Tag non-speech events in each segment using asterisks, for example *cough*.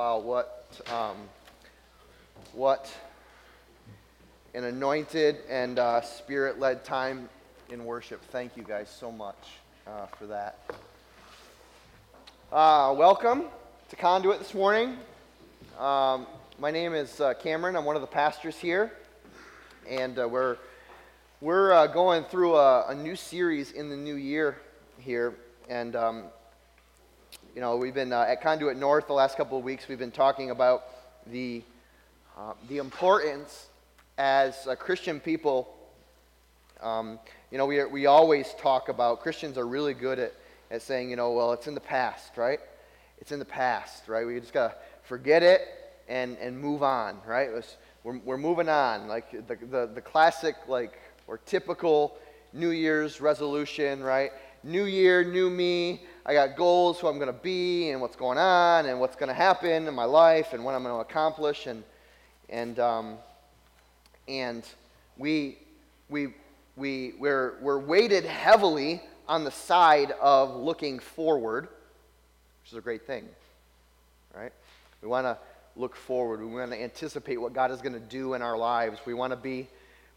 Wow, what, um, what an anointed and uh, spirit led time in worship. Thank you guys so much uh, for that. Uh, welcome to Conduit this morning. Um, my name is uh, Cameron. I'm one of the pastors here, and uh, we're we're uh, going through a, a, new series in the new year here, and um, you know, we've been uh, at Conduit North the last couple of weeks. We've been talking about the uh, the importance as a Christian people. Um, you know, we we always talk about Christians are really good at at saying, you know, well, it's in the past, right? It's in the past, right? We just gotta forget it and and move on, right? Was, we're we're moving on, like the the the classic like or typical New Year's resolution, right? New year, new me. I got goals, who I'm going to be, and what's going on, and what's going to happen in my life, and what I'm going to accomplish, and and um, and we we we we're we're weighted heavily on the side of looking forward, which is a great thing, right? We want to look forward. We want to anticipate what God is going to do in our lives. We want to be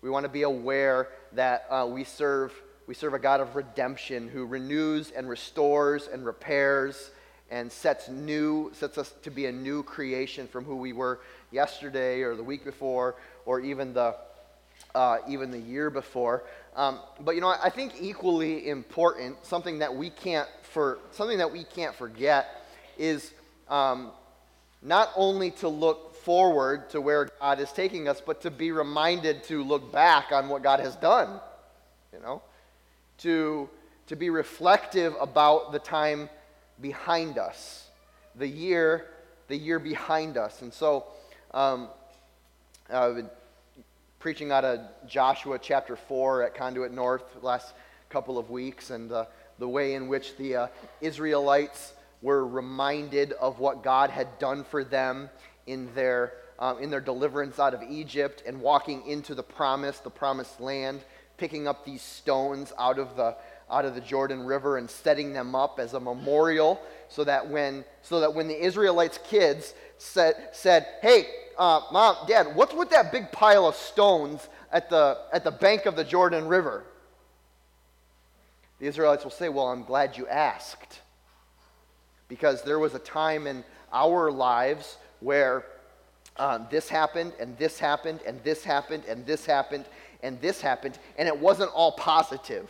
we want to be aware that uh, we serve we serve a God of redemption who renews and restores and repairs and sets new sets us to be a new creation from who we were yesterday or the week before or even the uh, even the year before. Um, but you know, I think equally important, something that we can't for something that we can't forget is um, not only to look forward to where God is taking us, but to be reminded to look back on what God has done. You know, to, to be reflective about the time behind us, the year, the year behind us. And so, um, I've been preaching out of Joshua chapter 4 at Conduit North last couple of weeks, and uh, the way in which the uh, Israelites were reminded of what God had done for them in their, um, in their deliverance out of Egypt and walking into the promise, the promised land, picking up these stones out of the, out of the Jordan River and setting them up as a memorial so that when, so that when the Israelites' kids said, said Hey, uh, mom, dad, what's with that big pile of stones at the, at the bank of the Jordan River? The Israelites will say, Well, I'm glad you asked. Because there was a time in our lives where um, this happened, and this happened, and this happened, and this happened, and this happened, and it wasn't all positive,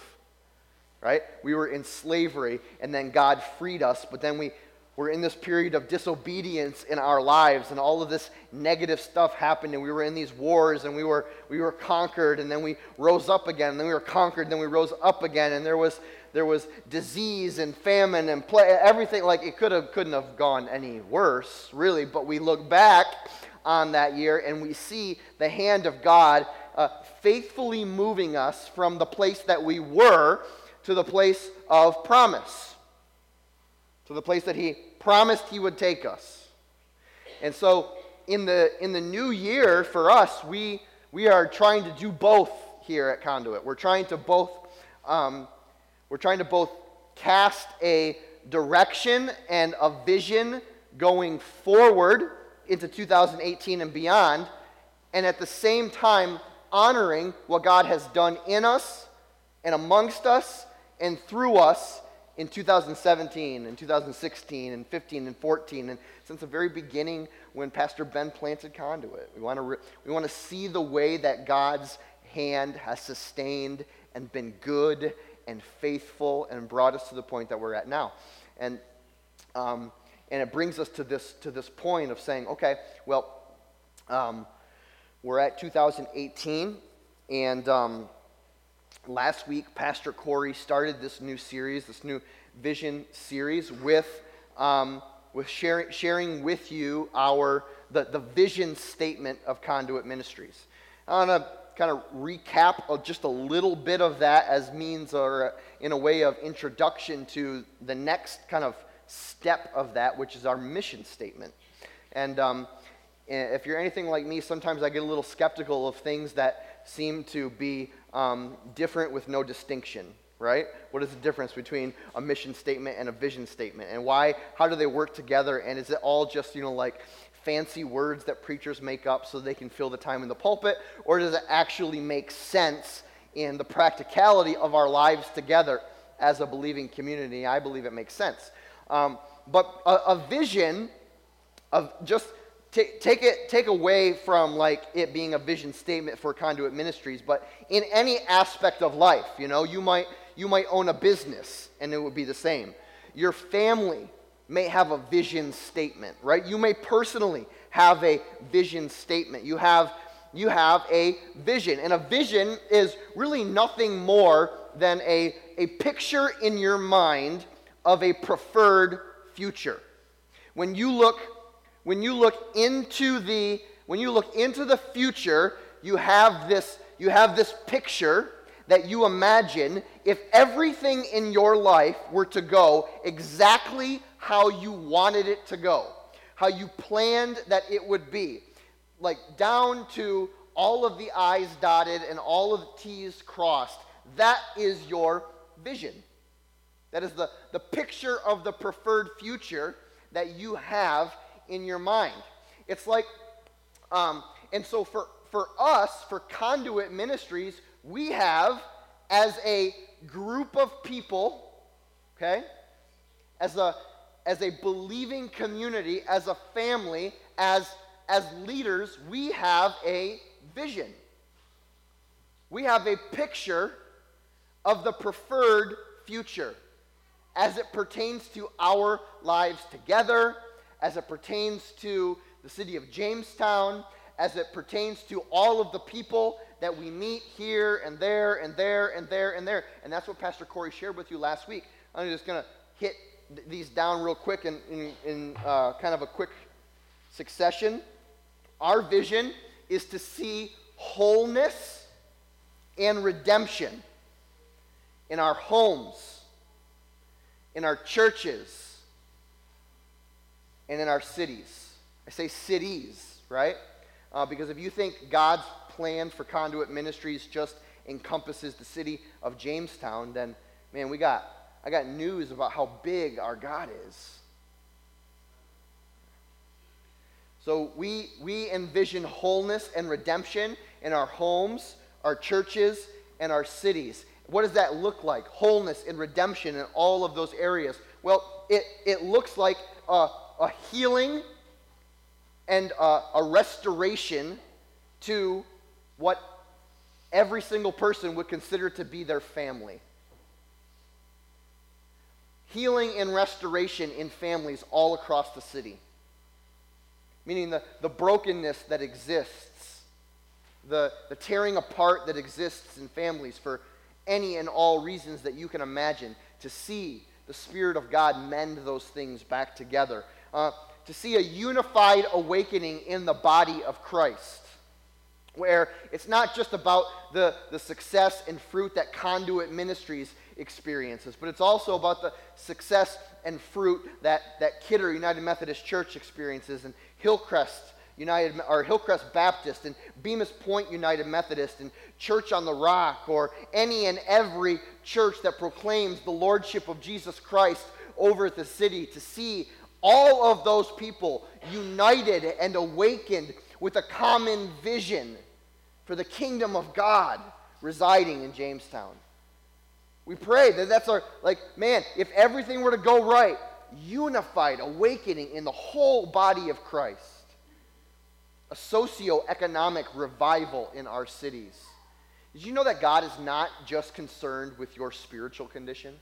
right? We were in slavery, and then God freed us, but then we were in this period of disobedience in our lives, and all of this negative stuff happened, and we were in these wars, and we were, we were conquered, and then we rose up again, and then we were conquered, and then we rose up again, and there was there was disease and famine and play, everything. Like it could have, couldn't have gone any worse, really. But we look back on that year and we see the hand of God faithfully moving us from the place that we were to the place of promise, to the place that He promised He would take us. And so, in the in the new year for us, we we are trying to do both here at Conduit. We're trying to both um, we're trying to both cast a direction and a vision going forward into 2018 and beyond, and at the same time honoring what God has done in us and amongst us and through us in 2017 and 2016 and 15 and 14 and since the very beginning when pastor ben planted conduit we want to re- we want to see the way that god's hand has sustained and been good and faithful and brought us to the point that we're at now. And, um, and it brings us to this, to this point of saying, okay, well, um, we're at 2018, and um, last week, Pastor Corey started this new series, this new vision series, with, um, with sharing, sharing with you our, the, the vision statement of Conduit Ministries. I want to kind of recap just a little bit of that as means or in a way of introduction to the next kind of step of that, which is our mission statement. And um, if you're anything like me, sometimes I get a little skeptical of things that seem to be um, different with no distinction, right? What is the difference between a mission statement and a vision statement? And why, how do they work together? And is it all just, you know, like fancy words that preachers make up so they can fill the time in the pulpit? Or does it actually make sense in the practicality of our lives together as a believing community? I believe it makes sense. Um, but a, a vision of just Take, it take away from like it being a vision statement for conduit ministries but in any aspect of life you know you might you might own a business and it would be the same. Your family may have a vision statement right? You may personally have a vision statement. You have you have a vision and a vision is really nothing more than a, a picture in your mind of a preferred future. When you look when you look into the when you look into the future, you have this you have this picture that you imagine if everything in your life were to go exactly how you wanted it to go, how you planned that it would be, like down to all of the I's dotted and all of the T's crossed. That is your vision. That is the, the picture of the preferred future that you have in your mind. It's like, um, and so for, for us, for conduit ministries, we have as a group of people, okay, as a, as a believing community, as a family, as, as leaders, we have a vision. We have a picture of the preferred future as it pertains to our lives together, as it pertains to the city of Jamestown, as it pertains to all of the people that we meet here and there and there and there and there. And that's what Pastor Corey shared with you last week. I'm just going to hit th- these down real quick in, in, in uh, kind of a quick succession. Our vision is to see wholeness and redemption in our homes, in our churches, and in our cities. I say cities, right? Uh, because if you think God's plan for conduit ministries just encompasses the city of Jamestown, then man, we got I got news about how big our God is. So we we envision wholeness and redemption in our homes, our churches, and our cities. What does that look like? Wholeness and redemption in all of those areas. Well, it, it looks like a, a healing and a, a restoration to what every single person would consider to be their family. Healing and restoration in families all across the city. Meaning the, the brokenness that exists, the, the tearing apart that exists in families for any and all reasons that you can imagine, to see the Spirit of God mend those things back together uh, to see a unified awakening in the body of Christ, where it's not just about the, the success and fruit that Conduit Ministries experiences, but it's also about the success and fruit that, that Kidder United Methodist Church experiences and Hillcrest United or Hillcrest Baptist and Bemus Point United Methodist and Church on the Rock or any and every church that proclaims the lordship of Jesus Christ over the city to see all of those people united and awakened with a common vision for the kingdom of God residing in Jamestown. We pray that that's our, like, man, if everything were to go right, unified awakening in the whole body of Christ, a socio-economic revival in our cities. Did you know that God is not just concerned with your spiritual condition?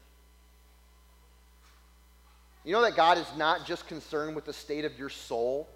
You know that God is not just concerned with the state of your soul,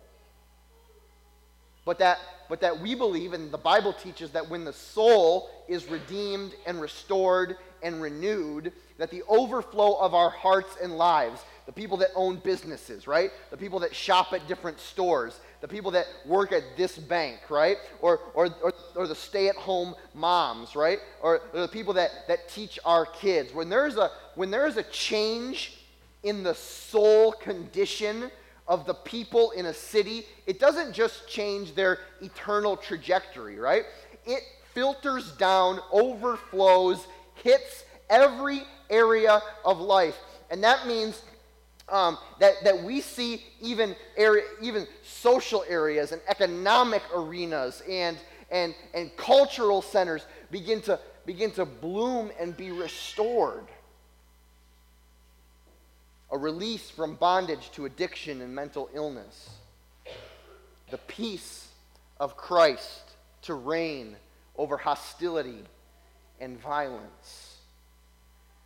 but that, but that we believe, and the Bible teaches that when the soul is redeemed and restored and renewed, that the overflow of our hearts and lives, the people that own businesses, right? The people that shop at different stores, the people that work at this bank, right? Or, or, or, or the stay at home moms, right? Or, or the people that, that teach our kids. When there's, a, when there's a change in the soul condition of the people in a city, it doesn't just change their eternal trajectory, right? It filters down, overflows, hits every area of life. And that means um, that, that we see even, area, even social areas and economic arenas and, and, and cultural centers begin to, begin to bloom and be restored. A release from bondage to addiction and mental illness. The peace of Christ to reign over hostility and violence.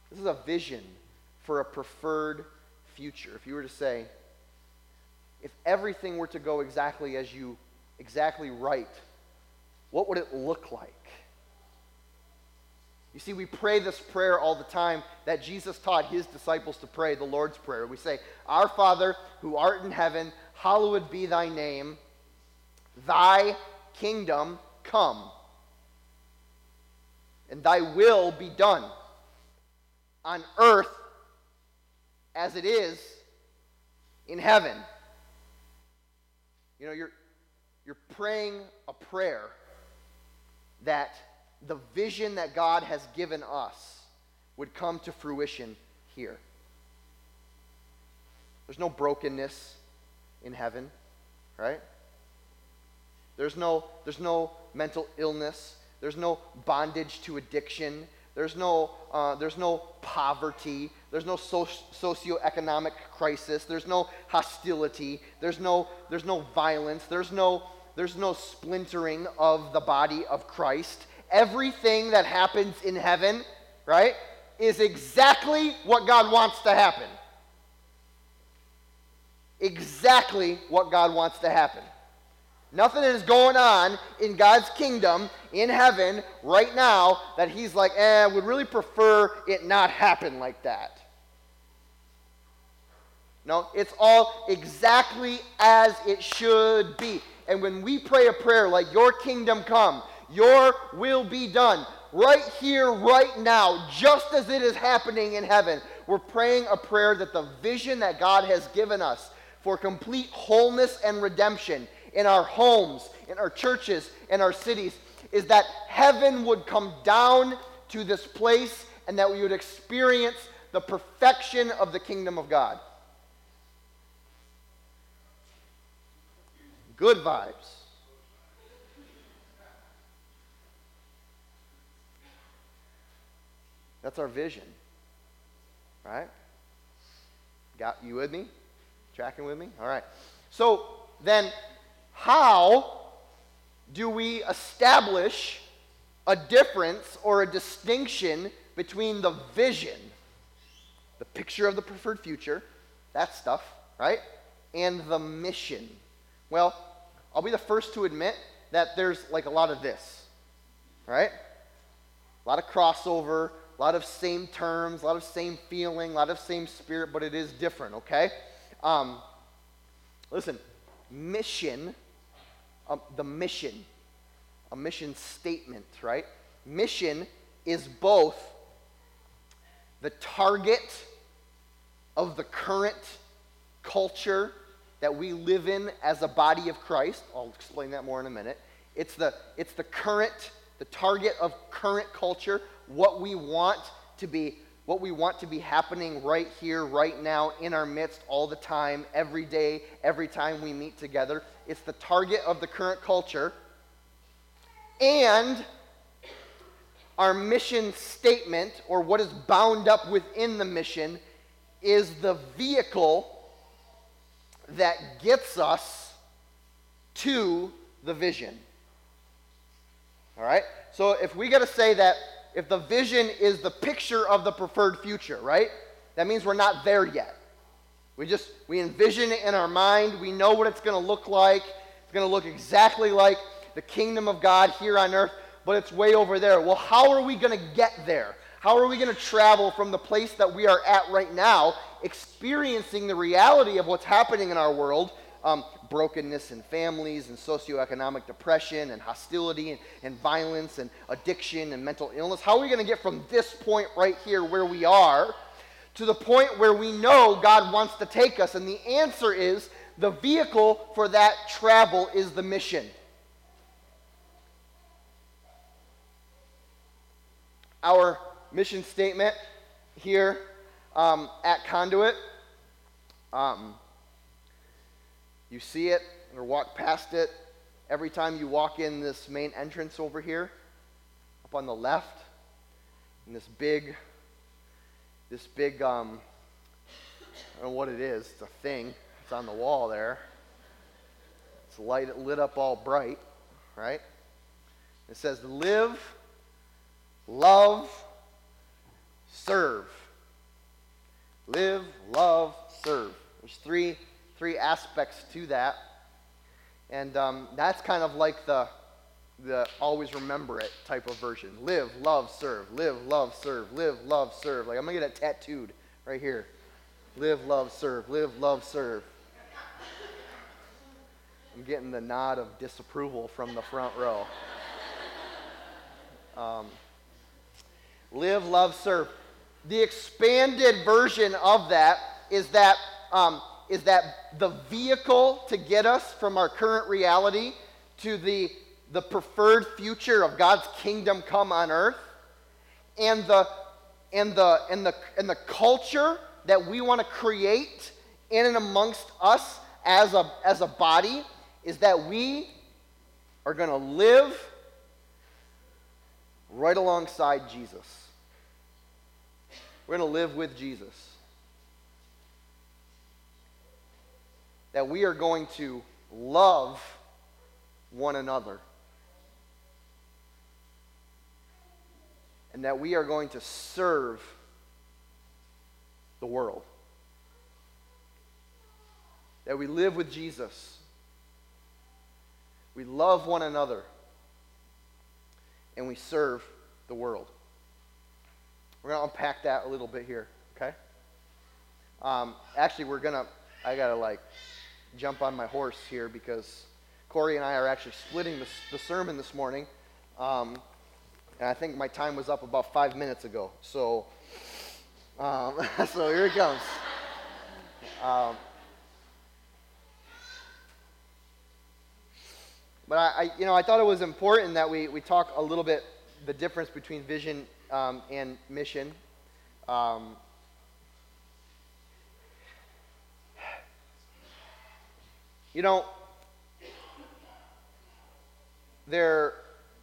This is a vision for a preferred future. If you were to say, if everything were to go exactly as you, exactly right, what would it look like? You see, we pray this prayer all the time that Jesus taught his disciples to pray, the Lord's Prayer. We say, Our Father, who art in heaven, hallowed be thy name. Thy kingdom come, and thy will be done on earth as it is in heaven. You know, you're, you're praying a prayer that the vision that God has given us would come to fruition here. There's no brokenness in heaven, right? There's no, there's no mental illness. There's no bondage to addiction. There's no, uh, there's no poverty. There's no so- socioeconomic crisis. There's no hostility. There's no, there's no violence. There's no, there's no splintering of the body of Christ. Everything that happens in heaven, right, is exactly what God wants to happen. Exactly what God wants to happen. Nothing is going on in God's kingdom in heaven right now that he's like, eh, I would really prefer it not happen like that. No, it's all exactly as it should be. And when we pray a prayer like, Your kingdom come, Your will be done, right here, right now, just as it is happening in heaven, we're praying a prayer that the vision that God has given us for complete wholeness and redemption in our homes, in our churches, in our cities, is that heaven would come down to this place and that we would experience the perfection of the kingdom of God. Good vibes. That's our vision. Right? Got you with me? Tracking with me? All right. So then how do we establish a difference or a distinction between the vision, the picture of the preferred future, that stuff, right, and the mission? Well, I'll be the first to admit that there's like a lot of this, right? A lot of crossover, a lot of same terms, a lot of same feeling, a lot of same spirit, but it is different, okay? Um, listen, mission um, the mission, a mission statement, right? Mission is both the target of the current culture that we live in as a body of Christ. I'll explain that more in a minute. It's the, it's the current, the target of current culture, what we want to be what we want to be happening right here, right now, in our midst, all the time, every day, every time we meet together. It's the target of the current culture. And our mission statement, or what is bound up within the mission, is the vehicle that gets us to the vision. All right? So if we got to say that if the vision is the picture of the preferred future, right? That means we're not there yet. We just we envision it in our mind. We know what it's going to look like. It's going to look exactly like the kingdom of God here on earth, but it's way over there. Well, how are we going to get there? How are we going to travel from the place that we are at right now, experiencing the reality of what's happening in our world, um, brokenness in families and socioeconomic depression and hostility and, and violence and addiction and mental illness. How are we going to get from this point right here where we are to the point where we know God wants to take us? And the answer is the vehicle for that travel is the mission. Our mission statement here um, at Conduit. Um, you see it or walk past it every time you walk in this main entrance over here, up on the left, in this big, this big, um, I don't know what it is. It's a thing. It's on the wall there. It's light, lit up all bright, right? It says, "Live, love, serve." Live, love, serve. There's three three aspects to that, and um, that's kind of like the the always remember it type of version. Live, love, serve. Live, love, serve. Live, love, serve. Like I'm gonna get it tattooed right here. Live, love, serve. Live, love, serve. I'm getting the nod of disapproval from the front row. *laughs* Um, live, love, serve. The expanded version of that is that um, is that the vehicle to get us from our current reality to the the preferred future of God's kingdom come on earth, and the and the and the and the culture that we want to create in and amongst us as a as a body is that we are going to live right alongside Jesus. We're going to live with Jesus. That we are going to love one another. And that we are going to serve the world. That we live with Jesus. We love one another and we serve the world. We're going to unpack that a little bit here, okay? Um, actually, we're going to, I got to like jump on my horse here because Corey and I are actually splitting the, the sermon this morning. Um, and I think my time was up about five minutes ago. So, um, *laughs* so here it comes. Um, But I, I, you know, I thought it was important that we, we talk a little bit the difference between vision um, and mission. Um, you know, there,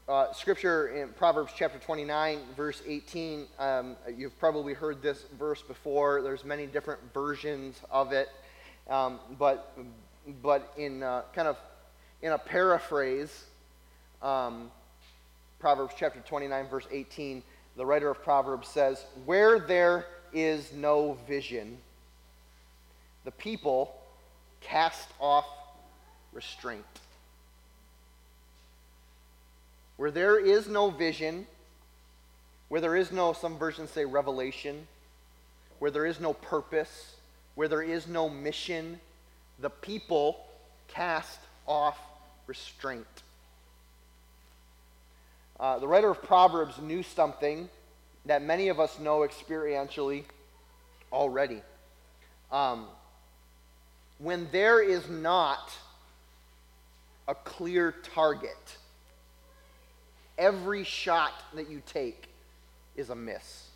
uh, scripture in Proverbs chapter 29, verse 18, um, you've probably heard this verse before. There's many different versions of it. Um, but, but in uh, kind of in a paraphrase, um, Proverbs chapter 29, verse 18, the writer of Proverbs says, Where there is no vision, the people cast off restraint. Where there is no vision, where there is no, some versions say revelation, where there is no purpose, where there is no mission, the people cast off restraint. Uh, the writer of Proverbs knew something that many of us know experientially already. Um, when there is not a clear target, every shot that you take is a miss.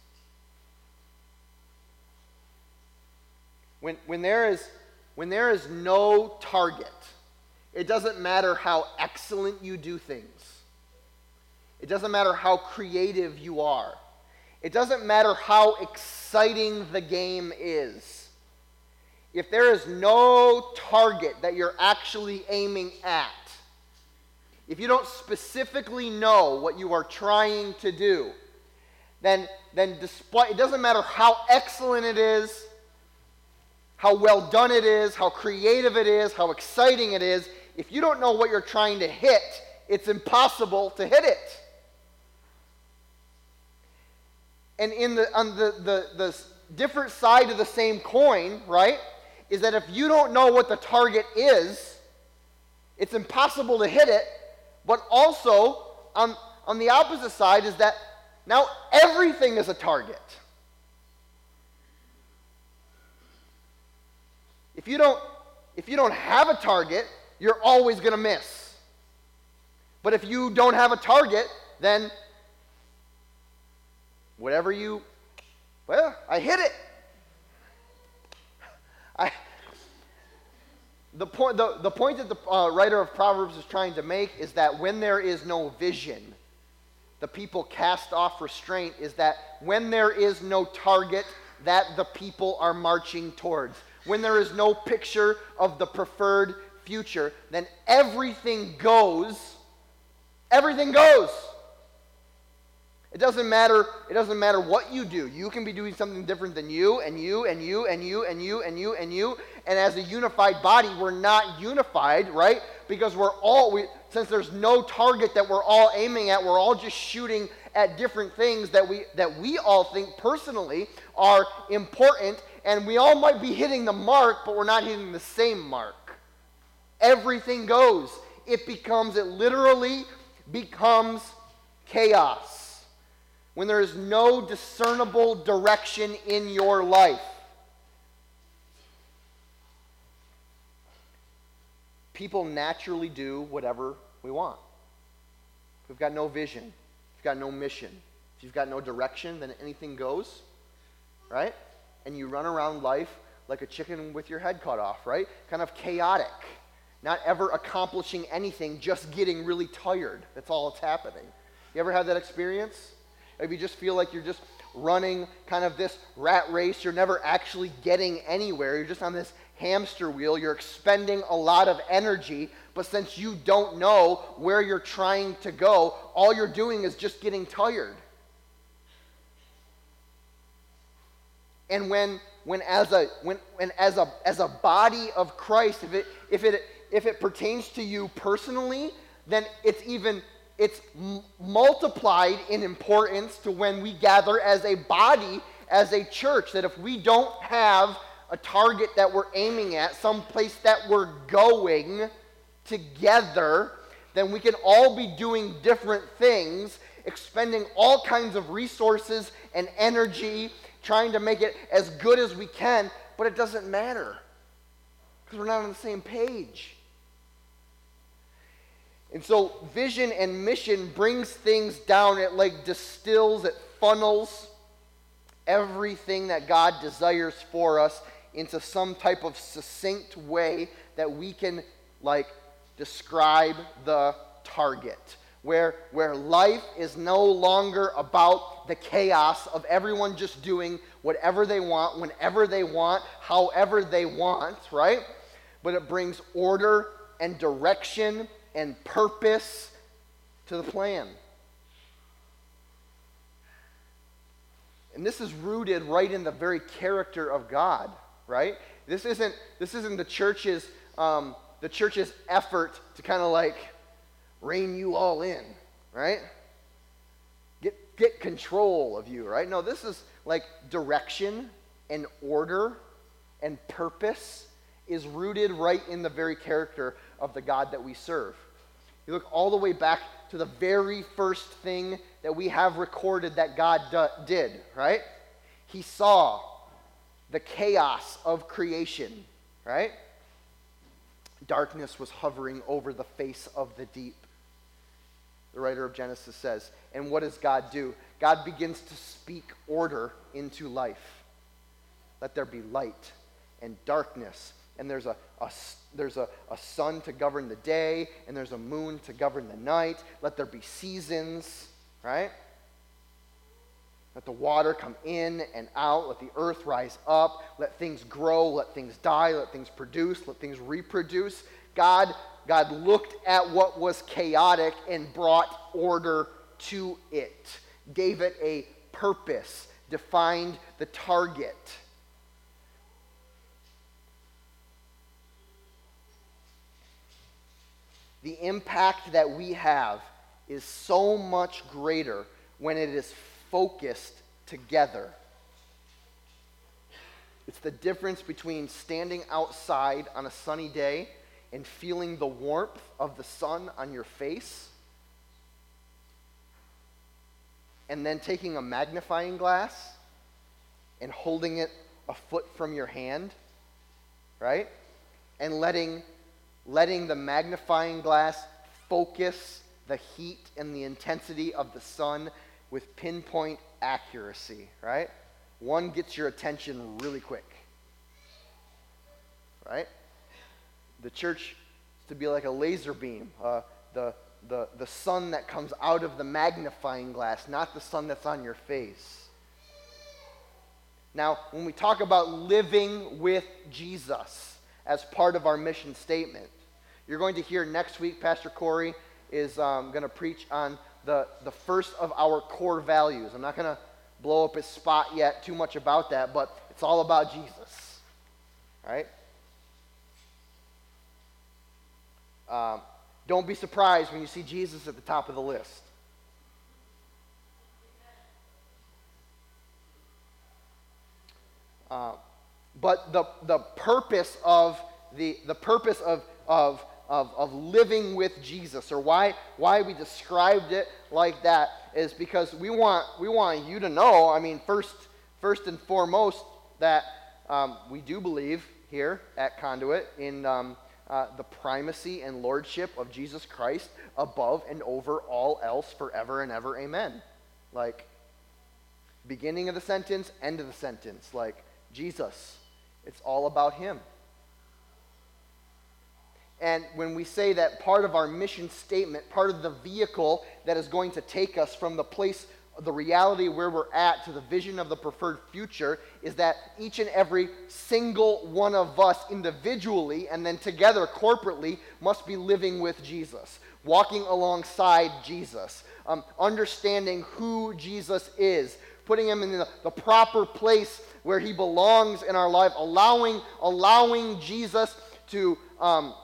When, when, there is, when there is no target, it doesn't matter how excellent you do things. It doesn't matter how creative you are. It doesn't matter how exciting the game is. If there is no target that you're actually aiming at, if you don't specifically know what you are trying to do, then, then despite, it doesn't matter how excellent it is, how well done it is, how creative it is, how exciting it is, if you don't know what you're trying to hit, it's impossible to hit it. And in the, on the, the, the different side of the same coin, right, is that if you don't know what the target is, it's impossible to hit it. But also, on, on the opposite side, is that now everything is a target. If you don't, if you don't have a target, you're always going to miss. But if you don't have a target, then whatever you, well, I hit it. The point, the, the point that the uh, writer of Proverbs is trying to make is that when there is no vision, the people cast off restraint is that when there is no target that the people are marching towards, when there is no picture of the preferred future, then everything goes. Everything goes. It doesn't matter, it doesn't matter what you do. You can be doing something different than you and you and you and you and you and you and you. And as a unified body, we're not unified, right? Because we're all we, since there's no target that we're all aiming at, we're all just shooting at different things that we that we all think personally are important and we all might be hitting the mark, but we're not hitting the same mark. Everything goes. It becomes it literally becomes chaos when there is no discernible direction in your life. People naturally do whatever we want. If we've got no vision, if you've got no mission, if you've got no direction, then anything goes, right? And you run around life like a chicken with your head cut off, right? Kind of chaotic, not ever accomplishing anything, just getting really tired. That's all that's happening. You ever had that experience? If you just feel like you're just running kind of this rat race, you're never actually getting anywhere. You're just on this hamster wheel. You're expending a lot of energy, but since you don't know where you're trying to go, all you're doing is just getting tired. And when when as a when, when as a as a body of Christ, if it if it if it pertains to you personally, then it's even it's m- multiplied in importance to when we gather as a body, as a church. That if we don't have a target that we're aiming at, some place that we're going together, then we can all be doing different things, expending all kinds of resources and energy, trying to make it as good as we can, but it doesn't matter because we're not on the same page. And so vision and mission brings things down. It like distills, it funnels everything that God desires for us into some type of succinct way that we can like describe the target. Where, where life is no longer about the chaos of everyone just doing whatever they want, whenever they want, however they want, right? But it brings order and direction and purpose to the plan. And this is rooted right in the very character of God, right? This isn't, this isn't the church's, um, the church's effort to kind of like rein you all in, right? Get, get control of you, right? No, this is like direction and order and purpose is rooted right in the very character of the God that we serve. You look all the way back to the very first thing that we have recorded that God did, right? He saw the chaos of creation, right? Darkness was hovering over the face of the deep. The writer of Genesis says, and what does God do? God begins to speak order into life. Let there be light and darkness. And there's a, a there's a, a sun to govern the day, and there's a moon to govern the night. Let there be seasons, right? Let the water come in and out. Let the earth rise up. Let things grow. Let things die. Let things produce. Let things reproduce. God, God looked at what was chaotic and brought order to it, gave it a purpose, defined the target. The impact that we have is so much greater when it is focused together. It's the difference between standing outside on a sunny day and feeling the warmth of the sun on your face, and then taking a magnifying glass and holding it a foot from your hand, right? And letting letting the magnifying glass focus the heat and the intensity of the sun with pinpoint accuracy, right? One gets your attention really quick, right? The church is to be like a laser beam, uh, the, the, the sun that comes out of the magnifying glass, not the sun that's on your face. Now, when we talk about living with Jesus as part of our mission statement, you're going to hear next week, Pastor Corey is um, going to preach on the, the first of our core values. I'm not going to blow up his spot yet too much about that, but it's all about Jesus. Right? Um, don't be surprised when you see Jesus at the top of the list. Uh, but the, the purpose of the, the purpose of, of of, of living with Jesus, or why, why we described it like that, is because we want, we want you to know, I mean, first, first and foremost, that um, we do believe here at Conduit in um, uh, the primacy and lordship of Jesus Christ above and over all else forever and ever. Amen. Like, beginning of the sentence, end of the sentence. Like, Jesus. It's all about Him. And when we say that part of our mission statement, part of the vehicle that is going to take us from the place, the reality where we're at to the vision of the preferred future, is that each and every single one of us individually and then together corporately must be living with Jesus, walking alongside Jesus, um, understanding who Jesus is, putting him in the, the proper place where he belongs in our life, allowing, allowing Jesus to. Um,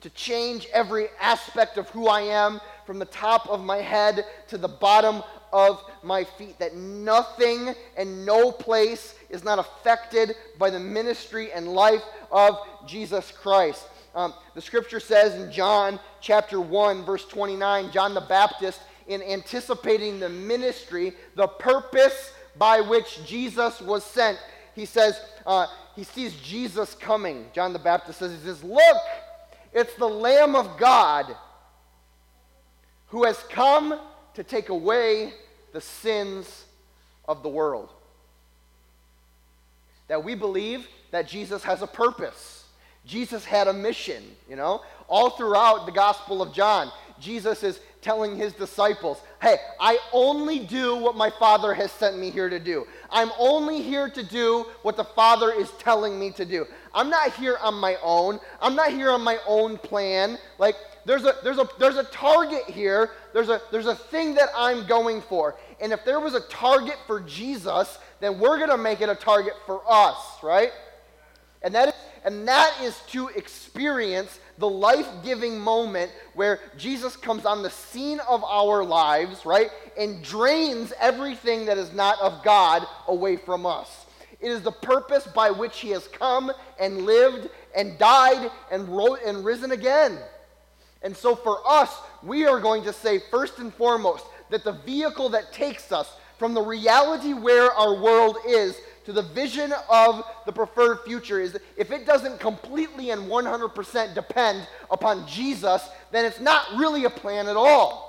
to change every aspect of who I am from the top of my head to the bottom of my feet. That nothing and no place is not affected by the ministry and life of Jesus Christ. Um, the scripture says in John chapter 1, verse 29, John the Baptist, in anticipating the ministry, the purpose by which Jesus was sent, he says, uh, he sees Jesus coming. John the Baptist says, he says, Look, it's the Lamb of God who has come to take away the sins of the world. That we believe that Jesus has a purpose. Jesus had a mission, you know? All throughout the Gospel of John, Jesus is telling his disciples, Hey, I only do what my Father has sent me here to do. I'm only here to do what the Father is telling me to do. I'm not here on my own. I'm not here on my own plan. Like, there's a, there's a, there's a target here. There's a, there's a thing that I'm going for. And if there was a target for Jesus, then we're going to make it a target for us, right? And that is, and that is to experience the life giving moment where Jesus comes on the scene of our lives, right? And drains everything that is not of God away from us. It is the purpose by which he has come and lived and died and, wrote and risen again. And so for us, we are going to say, first and foremost, that the vehicle that takes us from the reality where our world is to the vision of the preferred future is if it doesn't completely and 100% depend upon Jesus, then it's not really a plan at all.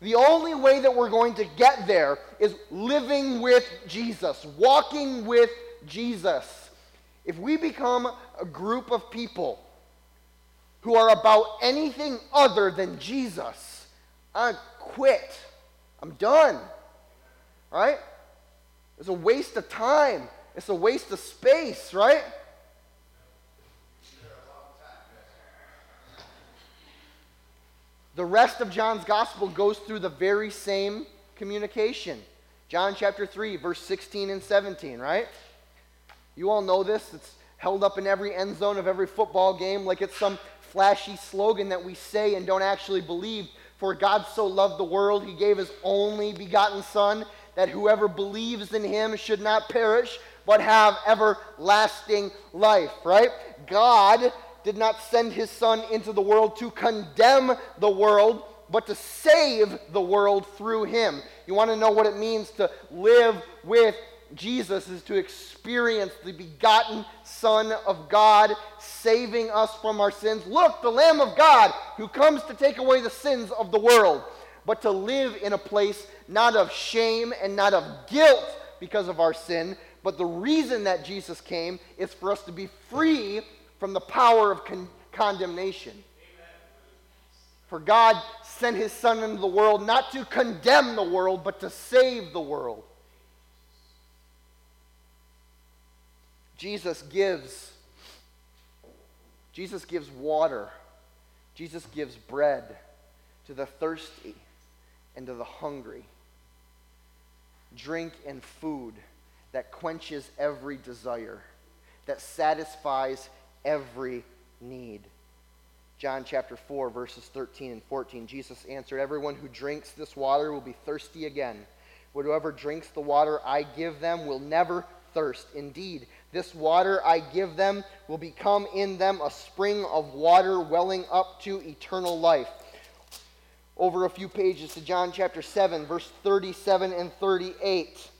The only way that we're going to get there is living with Jesus, walking with Jesus. If we become a group of people who are about anything other than Jesus, I quit. I'm done. Right? It's a waste of time. It's a waste of space, right? The rest of John's gospel goes through the very same communication. John chapter 3, verse 16 and 17, right? You all know this. It's held up in every end zone of every football game like it's some flashy slogan that we say and don't actually believe. For God so loved the world, he gave his only begotten Son that whoever believes in him should not perish, but have everlasting life, right? God did not send his Son into the world to condemn the world, but to save the world through him. You want to know what it means to live with Jesus is to experience the begotten Son of God saving us from our sins. Look, the Lamb of God who comes to take away the sins of the world. but to live in a place not of shame and not of guilt because of our sin, but the reason that Jesus came is for us to be free from the power of con- condemnation. For God sent his Son into the world not to condemn the world, but to save the world. Jesus gives Jesus gives water. Jesus gives bread to the thirsty and to the hungry. Drink and food that quenches every desire, that satisfies every need. John chapter 4, verses 13 and 14, Jesus answered, Everyone who drinks this water will be thirsty again. Whoever drinks the water I give them will never thirst. Indeed, this water I give them will become in them a spring of water welling up to eternal life. Over a few pages to John chapter 7, verse 37 and 38.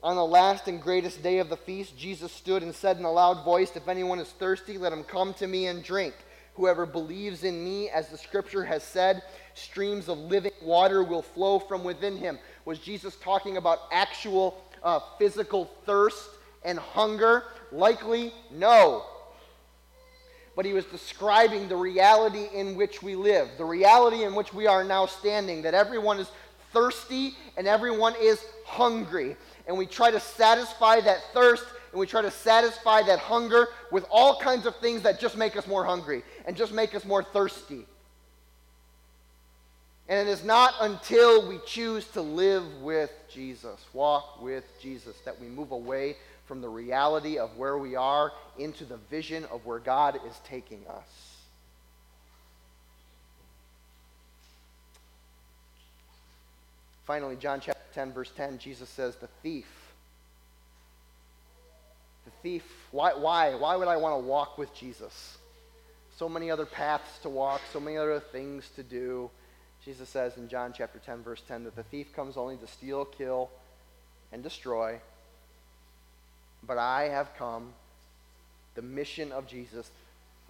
On the last and greatest day of the feast, Jesus stood and said in a loud voice, If anyone is thirsty, let him come to me and drink. Whoever believes in me, as the scripture has said, streams of living water will flow from within him. Was Jesus talking about actual uh, physical thirst and hunger? Likely, no. But he was describing the reality in which we live, the reality in which we are now standing, that everyone is thirsty and everyone is hungry. And we try to satisfy that thirst and we try to satisfy that hunger with all kinds of things that just make us more hungry and just make us more thirsty. And it is not until we choose to live with Jesus, walk with Jesus, that we move away from the reality of where we are into the vision of where God is taking us. Finally, John chapter 10, verse 10, Jesus says, The thief the thief, why, why? Why would I want to walk with Jesus? So many other paths to walk, so many other things to do. Jesus says in John chapter 10, verse 10, that the thief comes only to steal, kill, and destroy. But I have come, the mission of Jesus,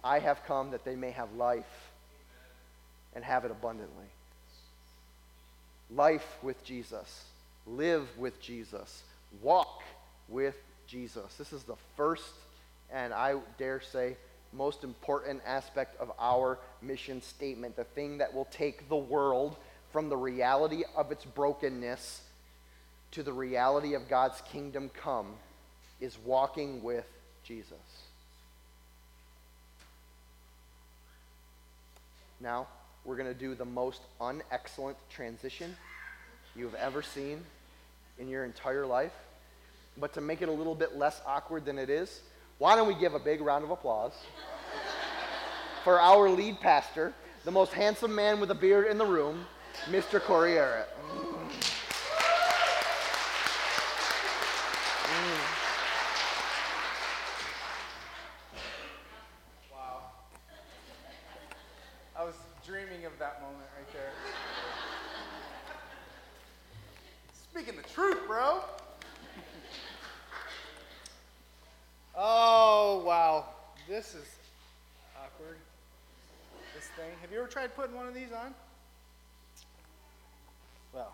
I have come that they may have life and have it abundantly. Life with Jesus. Live with Jesus. Walk with Jesus. This is the first, and I dare say, most important aspect of our mission statement. The thing that will take the world from the reality of its brokenness to the reality of God's kingdom come is walking with Jesus. Now, we're going to do the most unexcellent transition you've ever seen in your entire life. But to make it a little bit less awkward than it is, why don't we give a big round of applause *laughs* for our lead pastor, the most handsome man with a beard in the room, Mr. Corey Arrett. Wow. I was dreaming of that moment right there. Speaking the truth, bro. Oh, wow. This is awkward. This thing. Have you ever tried putting one of these on? Well.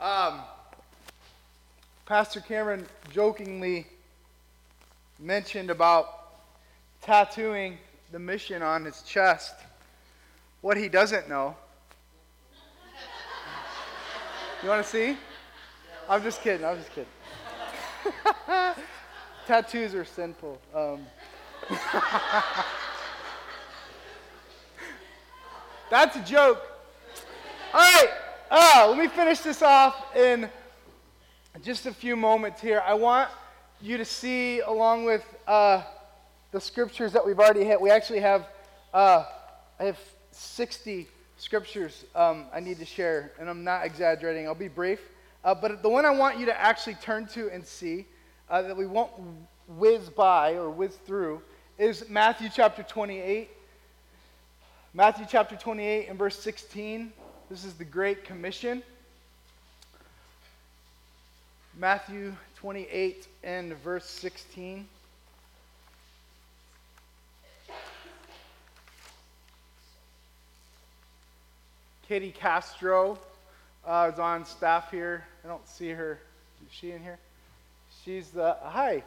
Um, Pastor Cameron jokingly mentioned about tattooing the mission on his chest. What he doesn't know. You want to see? I'm just kidding. I'm just kidding. *laughs* Tattoos are sinful. Um, *laughs* that's a joke. All right, uh, let me finish this off in just a few moments here. I want you to see, along with uh, the scriptures that we've already hit, we actually have, uh, I have 60 scriptures um, I need to share, and I'm not exaggerating. I'll be brief. Uh, but the one I want you to actually turn to and see uh, that we won't whiz by or whiz through is Matthew chapter 28. Matthew chapter 28 and verse 16. This is the Great Commission. Matthew 28 and verse 16. Katie Castro uh, is on staff here. I don't see her. Is she in here? She's the, hi.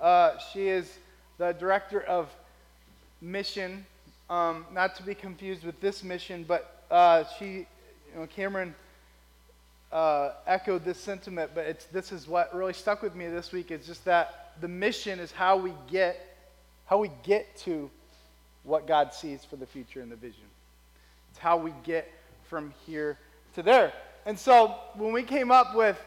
Uh, she is the director of mission, um, not to be confused with this mission, but uh, she, you know, Cameron uh, echoed this sentiment, but it's, this is what really stuck with me this week. is just that the mission is how we get, how we get to what God sees for the future in the vision. It's how we get from here to there. And so when we came up with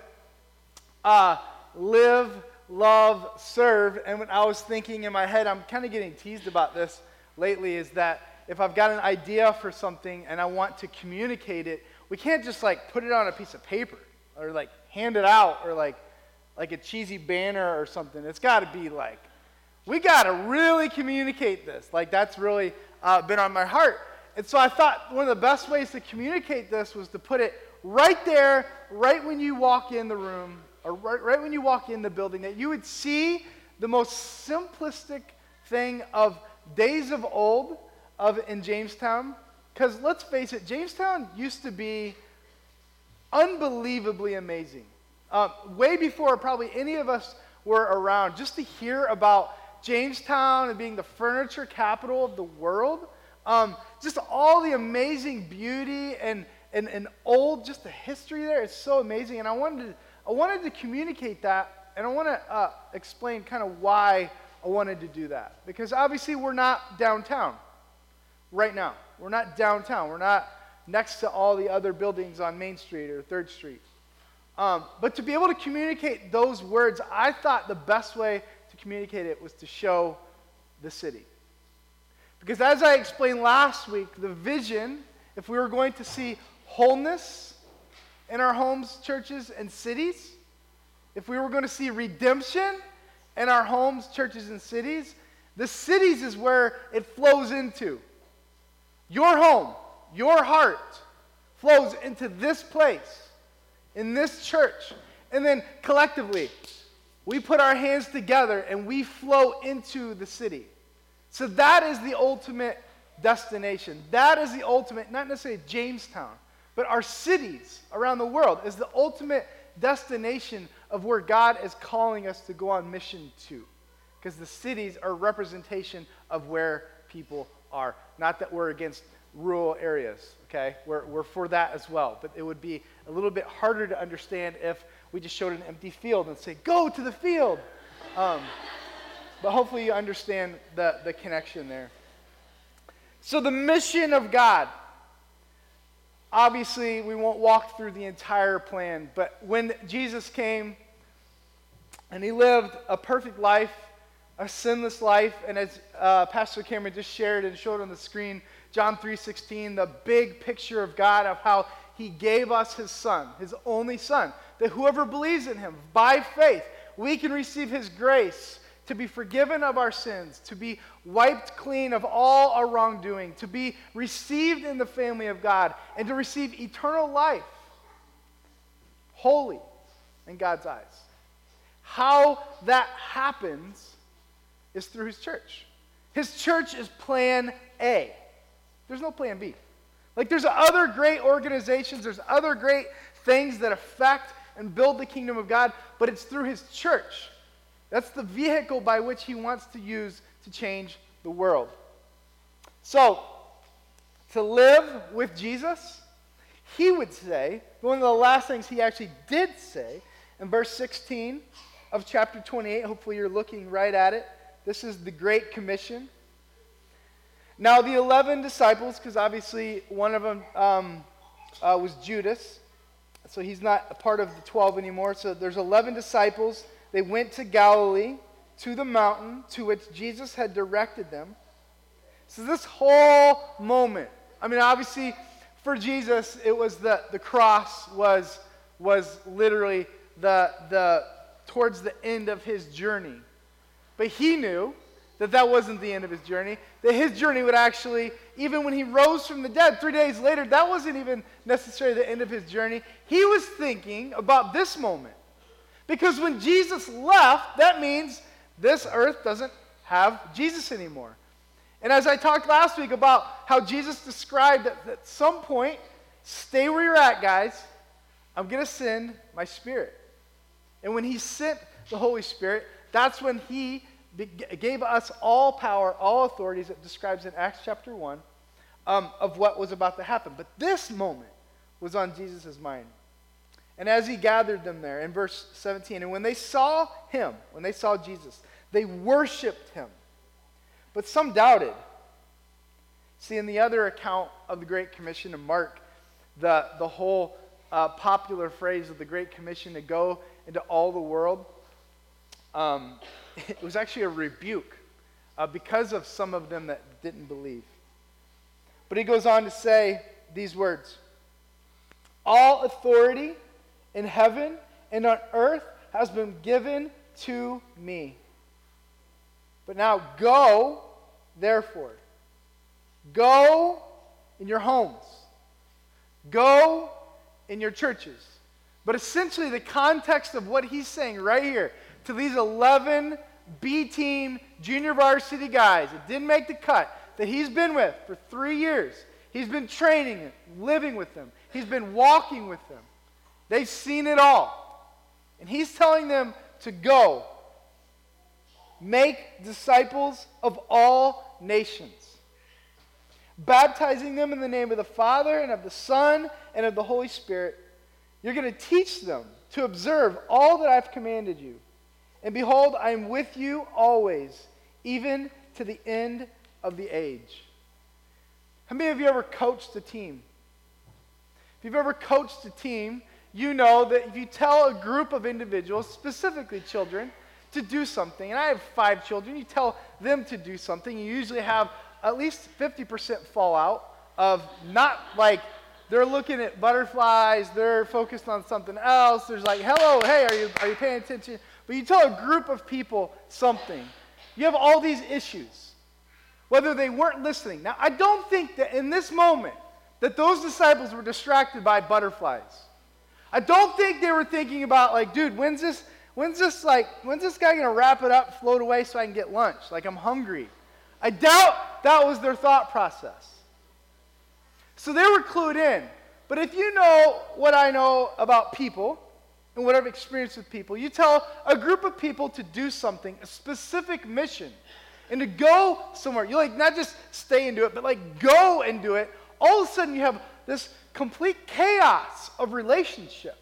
uh, live, love, serve, and when I was thinking in my head, I'm kind of getting teased about this lately, is that if I've got an idea for something and I want to communicate it, we can't just like put it on a piece of paper or like hand it out or like like a cheesy banner or something. It's got to be like we got to really communicate this. Like that's really uh, been on my heart. And so I thought one of the best ways to communicate this was to put it right there, right when you walk in the room, or right, right when you walk in the building, that you would see the most simplistic thing of days of old of in Jamestown because let's face it, Jamestown used to be unbelievably amazing. Uh, way before probably any of us were around, just to hear about Jamestown and being the furniture capital of the world, um, just all the amazing beauty and, and, and old, just the history there is so amazing. And I wanted to, I wanted to communicate that, and I want to uh, explain kind of why I wanted to do that. Because obviously, we're not downtown right now. We're not downtown. We're not next to all the other buildings on Main Street or 3rd Street. Um, but to be able to communicate those words, I thought the best way to communicate it was to show the city. Because as I explained last week, the vision, if we were going to see wholeness in our homes, churches, and cities, if we were going to see redemption in our homes, churches, and cities, the cities is where it flows into. Your home, your heart flows into this place, in this church. And then collectively, we put our hands together and we flow into the city. So that is the ultimate destination. That is the ultimate, not necessarily Jamestown, but our cities around the world is the ultimate destination of where God is calling us to go on mission to. Because the cities are representation of where people are. Not that we're against rural areas, okay? We're, we're for that as well. But it would be a little bit harder to understand if we just showed an empty field and say, go to the field. Um, but hopefully you understand the, the connection there. So, the mission of God. Obviously, we won't walk through the entire plan, but when Jesus came and he lived a perfect life, a sinless life. And as uh, Pastor Cameron just shared and showed on the screen, John 3:16, the big picture of God of how he gave us his son, his only son, that whoever believes in him by faith, we can receive his grace to be forgiven of our sins, to be wiped clean of all our wrongdoing, to be received in the family of God, and to receive eternal life, holy in God's eyes. How that happens is through his church. His church is plan A. There's no plan B. Like there's other great organizations, there's other great things that affect and build the kingdom of God, but it's through his church. That's the vehicle by which he wants to use to change the world. So, to live with Jesus, he would say, one of the last things he actually did say in verse 16 of chapter 28, hopefully you're looking right at it. This is the Great Commission. Now, the 11 disciples, because obviously one of them um, uh, was Judas, so he's not a part of the 12 anymore. So there's 11 disciples. They went to Galilee, to the mountain to which Jesus had directed them. So this whole moment, I mean, obviously, for Jesus, it was the, the cross was, was literally the, the, towards the end of his journey. But he knew that that wasn't the end of his journey, that his journey would actually, even when he rose from the dead three days later, that wasn't even necessarily the end of his journey. He was thinking about this moment. Because when Jesus left, that means this earth doesn't have Jesus anymore. And as I talked last week about how Jesus described that at some point Stay where you're at, guys. I'm going to send my spirit. And when he sent the Holy Spirit, that's when he gave us all power, all authorities, it describes in Acts chapter 1, um, of what was about to happen. But this moment was on Jesus' mind. And as he gathered them there, in verse 17, and when they saw him, when they saw Jesus, they worshiped him. But some doubted. See, in the other account of the Great Commission in Mark, the, the whole uh, popular phrase of the Great Commission to go into all the world, um, *laughs* it was actually a rebuke uh, because of some of them that didn't believe. But he goes on to say these words All authority in heaven and on earth has been given to me. But now go, therefore. Go in your homes. Go in your churches. But essentially, the context of what he's saying right here to these 11 B team junior varsity guys that didn't make the cut, that he's been with for three years, he's been training living with them, he's been walking with them. They've seen it all. And he's telling them to go make disciples of all nations baptizing them in the name of the Father and of the Son and of the Holy Spirit. You're going to teach them to observe all that I've commanded you. And behold, I am with you always, even to the end of the age. How many of you ever coached a team? If you've ever coached a team, you know that if you tell a group of individuals, specifically children, to do something, and I have five children, you tell them to do something, you usually have at least 50% fallout of not like they're looking at butterflies, they're focused on something else. There's like, hello, hey, are you, are you paying attention? But you tell a group of people something, you have all these issues, whether they weren't listening. Now, I don't think that in this moment that those disciples were distracted by butterflies. I don't think they were thinking about like, dude, when's this, when's this like, when's this guy gonna wrap it up, float away so I can get lunch? Like I'm hungry. I doubt that was their thought process. So they were clued in. But if you know what I know about people and what I've experienced with people, you tell a group of people to do something, a specific mission, and to go somewhere. You like not just stay and do it, but like go and do it. All of a sudden, you have this complete chaos of relationship.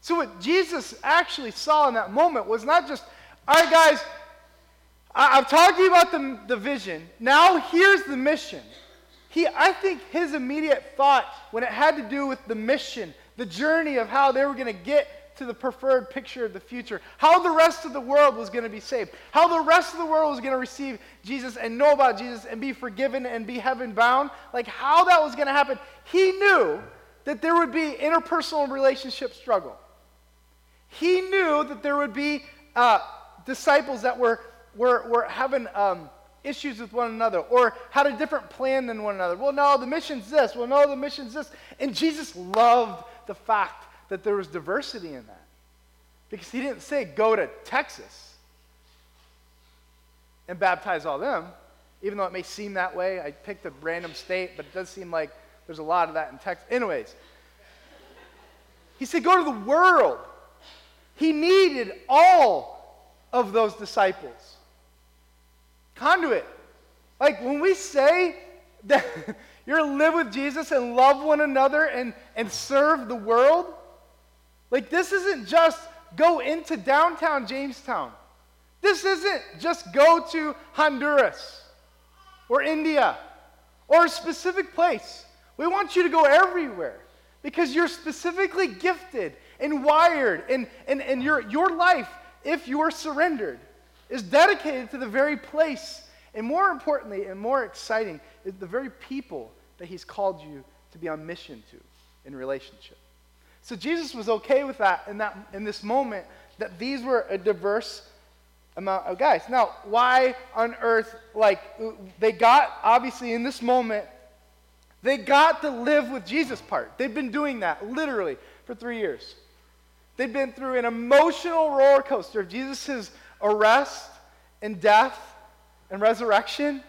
So, what Jesus actually saw in that moment was not just, all right, guys, I, have talked to you about the, the vision. Now here's the mission. He, I think his immediate thought when it had to do with the mission, the journey of how they were going to get to the preferred picture of the future, how the rest of the world was going to be saved, how the rest of the world was going to receive Jesus and know about Jesus and be forgiven and be heaven bound, like how that was going to happen. He knew that there would be interpersonal relationship struggle. He knew that there would be uh, disciples that were were, were having um, issues with one another or had a different plan than one another. Well, no, the mission's this. Well, no, the mission's this. And Jesus loved the fact that there was diversity in that because he didn't say, go to Texas and baptize all them, even though it may seem that way. I picked a random state, but it does seem like there's a lot of that in Texas. Anyways, he said, go to the world. He needed all of those disciples. Conduit. Like when we say that *laughs* you're live with Jesus and love one another and, and serve the world, like this isn't just go into downtown Jamestown. This isn't just go to Honduras or India or a specific place. We want you to go everywhere because you're specifically gifted and wired, and, and, and your, your life, if you're surrendered, is dedicated to the very place, and more importantly and more exciting, is the very people that he's called you to be on mission to in relationship. So Jesus was okay with that in, that, in this moment that these were a diverse amount of guys. Now, why on earth, like, they got, obviously, in this moment, they got the live with Jesus part. They've been doing that literally for three years. They've been through an emotional roller coaster of Jesus' arrest and death and resurrection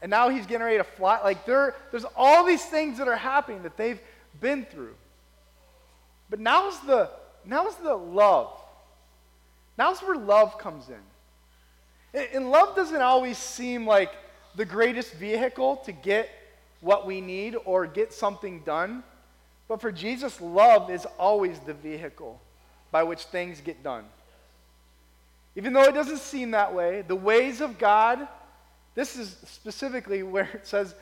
And now he's getting ready to fly. Like there, there's all these things that are happening that they've been through. But now's the now's the love. Now's where love comes in. And love doesn't always seem like the greatest vehicle to get what we need or get something done. But for Jesus, love is always the vehicle by which things get done. Even though it doesn't seem that way, the ways of God, this is specifically where it says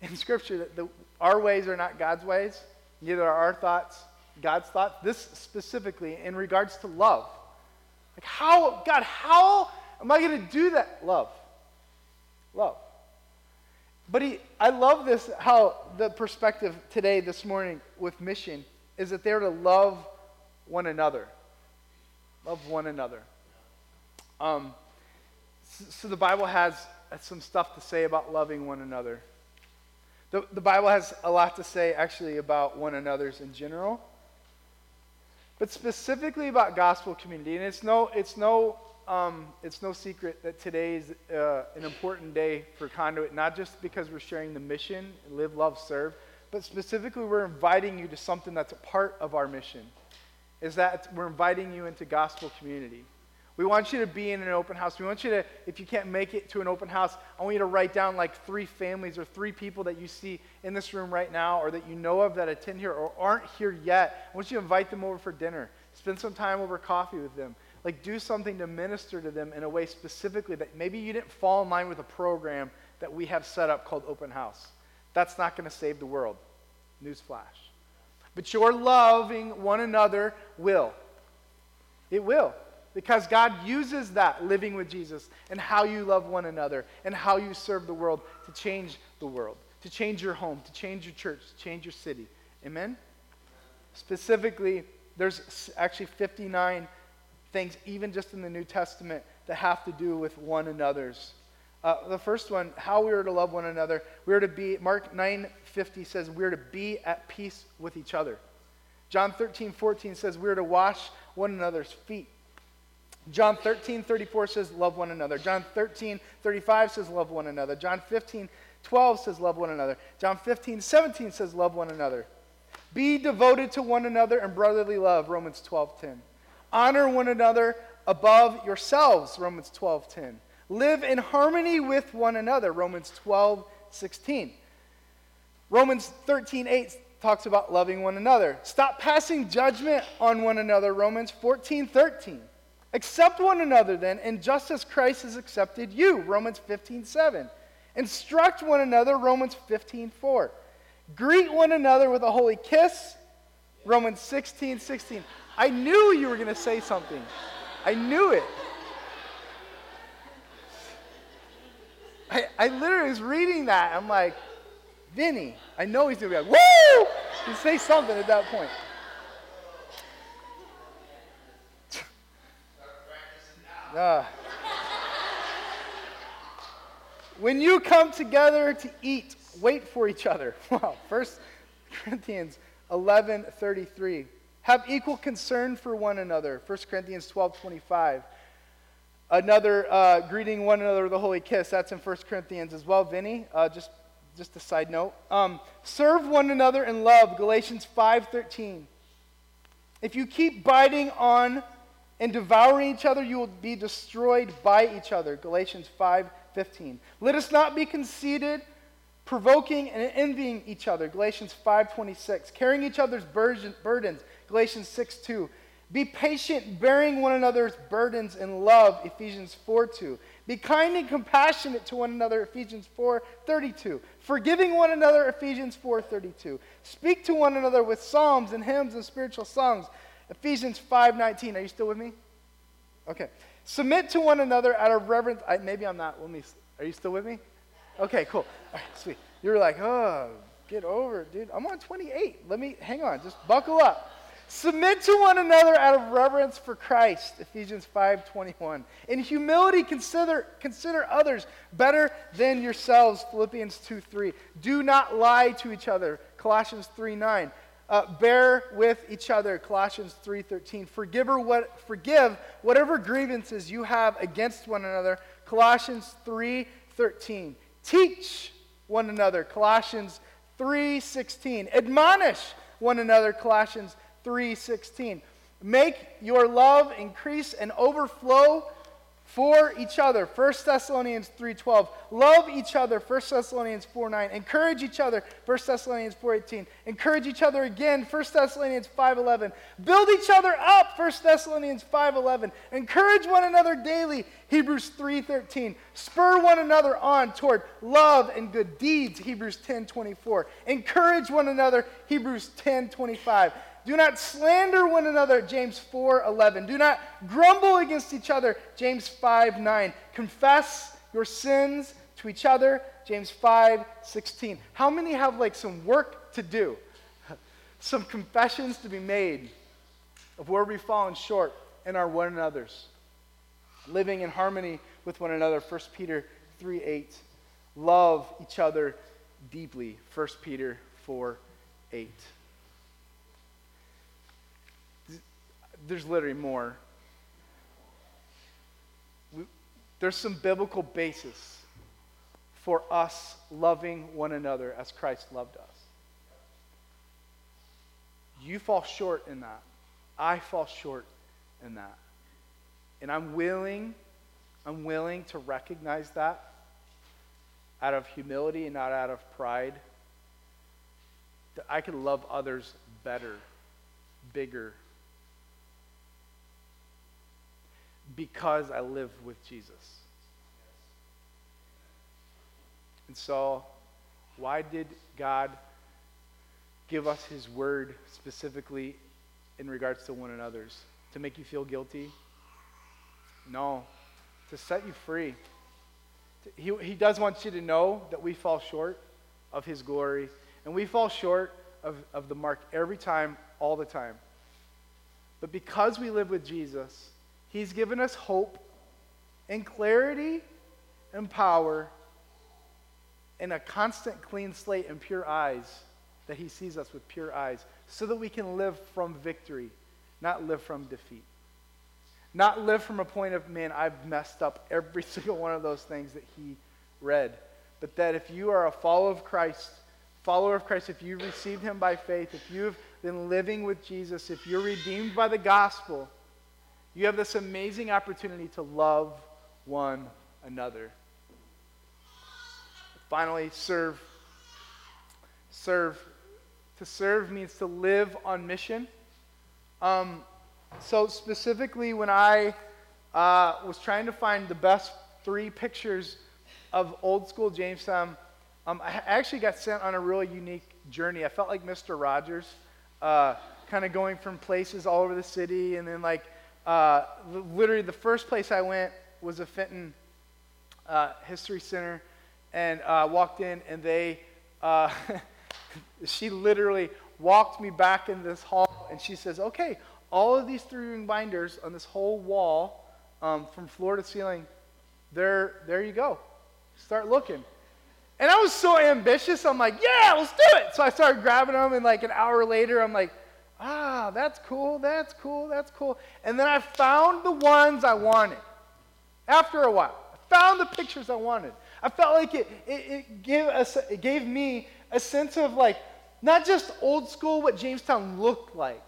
in Scripture that the, our ways are not God's ways, neither are our thoughts God's thoughts. This specifically in regards to love. Like, how, God, how am I going to do that? Love. Love. But he, I love this, how the perspective today, this morning, with mission is that they're to love one another. Love one another. Um, so, so the Bible has some stuff to say about loving one another. The, the Bible has a lot to say, actually, about one another's in general, but specifically about gospel community. And it's no, it's no um, it's no secret that today is uh, an important day for Conduit, not just because we're sharing the mission, live, love, serve, but specifically we're inviting you to something that's a part of our mission. Is that we're inviting you into gospel community. We want you to be in an open house. We want you to, if you can't make it to an open house, I want you to write down like three families or three people that you see in this room right now or that you know of that attend here or aren't here yet. I want you to invite them over for dinner. Spend some time over coffee with them like do something to minister to them in a way specifically that maybe you didn't fall in line with a program that we have set up called Open House. That's not going to save the world. Newsflash. But your loving one another will. It will. Because God uses that living with Jesus and how you love one another and how you serve the world to change the world, to change your home, to change your church, to change your city. Amen? Specifically, there's actually 59 things, even just in the New Testament, that have to do with one another's. Uh, the first one, how we are to love one another. We are to be, Mark 9:50 says we are to be at peace with each other. John 13, 14 says we are to wash one another's feet. John 13, 34 says love one another. John 13, 35 says love one another. John 15, 12 says love one another. John 15, 17 says love one another. Be devoted to one another in brotherly love, Romans 12, 10. Honor one another above yourselves, Romans 12:10. Live in harmony with one another, Romans 12:16. Romans 13:8 talks about loving one another. Stop passing judgment on one another, Romans 14:13. Accept one another then, and just as Christ has accepted you, Romans 15:7. Instruct one another, Romans 15:4. Greet one another with a holy kiss, Romans 16:16. I knew you were going to say something. I knew it. I, I literally was reading that. I'm like, Vinny, I know he's going to be like, woo! You say something at that point. *laughs* Uh, when you come together to eat, wait for each other. *laughs* Wow. First Corinthians 11 33. Have equal concern for one another. 1 Corinthians 12 25. Another uh, greeting one another with a holy kiss. That's in 1 Corinthians as well. Vinny, uh, just, just a side note. Um, serve one another in love. Galatians 5 13. If you keep biting on and devouring each other, you will be destroyed by each other. Galatians 5 15. Let us not be conceited provoking and envying each other galatians 5.26 carrying each other's burdens galatians 6.2 be patient bearing one another's burdens in love ephesians 4.2 be kind and compassionate to one another ephesians 4.32 forgiving one another ephesians 4.32 speak to one another with psalms and hymns and spiritual songs ephesians 5.19 are you still with me okay submit to one another out of reverence I, maybe i'm not let me are you still with me Okay, cool. All right, sweet. You're like, oh, get over it, dude. I'm on 28. Let me, hang on, just buckle up. Submit to one another out of reverence for Christ, Ephesians 5:21. In humility, consider, consider others better than yourselves, Philippians 2:3. Do not lie to each other, Colossians 3:9. Uh, bear with each other, Colossians 3:13. Forgive, what, forgive whatever grievances you have against one another, Colossians 3:13. Teach one another, Colossians 3:16. Admonish one another, Colossians 3:16. Make your love increase and overflow for each other. 1 thessalonians 3.12 love each other. 1 thessalonians 4.9 encourage each other. 1 thessalonians 4.18 encourage each other again. 1 thessalonians 5.11 build each other up. 1 thessalonians 5.11 encourage one another daily. Hebrews 3.13 spur one another on toward love and good deeds. Hebrews 10.24 encourage one another. Hebrews 10.25 do not slander one another, James 4 11. Do not grumble against each other, James 5 9. Confess your sins to each other, James 5 16. How many have like some work to do? *laughs* Some confessions to be made of where we've fallen short in our one another's. Living in harmony with one another, 1 Peter 3 8. Love each other deeply, 1 Peter 4 8. There's literally more. There's some biblical basis for us loving one another as Christ loved us. You fall short in that. I fall short in that. And I'm willing, I'm willing to recognize that out of humility and not out of pride. That I can love others better, bigger, because I live with Jesus. And so, why did God give us His word specifically in regards to one another's? To make you feel guilty? No, to set you free. He, he does want you to know that we fall short of His glory, and we fall short of, of the mark every time, all the time. But because we live with Jesus, He's given us hope and clarity and power and a constant clean slate and pure eyes that He sees us with pure eyes so that we can live from victory, not live from defeat. Not live from a point of, man, I've messed up every *laughs* single one of those things that He read. But that if you are a follower of Christ, follower of Christ, if you've received Him by faith, if you've been living with Jesus, if you're redeemed by the gospel, you have this amazing opportunity to love one another. Finally, serve. Serve. To serve means to live on mission. Um, so, specifically, when I uh, was trying to find the best three pictures of old school Jamestown, um, I actually got sent on a really unique journey. I felt like Mr. Rogers, uh, kind of going from places all over the city and then like uh, literally, the first place I went was a Fenton uh, History Center, and uh, walked in, and they, uh, *laughs* she literally walked me back in this hall, and she says, "Okay, all of these three-ring binders on this whole wall, um, from floor to ceiling, there, there you go. Start looking." And I was so ambitious. I'm like, "Yeah, let's do it!" So I started grabbing them, and like an hour later, I'm like ah, that's cool, that's cool, that's cool. And then I found the ones I wanted after a while. I found the pictures I wanted. I felt like it, it, it, gave, us, it gave me a sense of like, not just old school, what Jamestown looked like,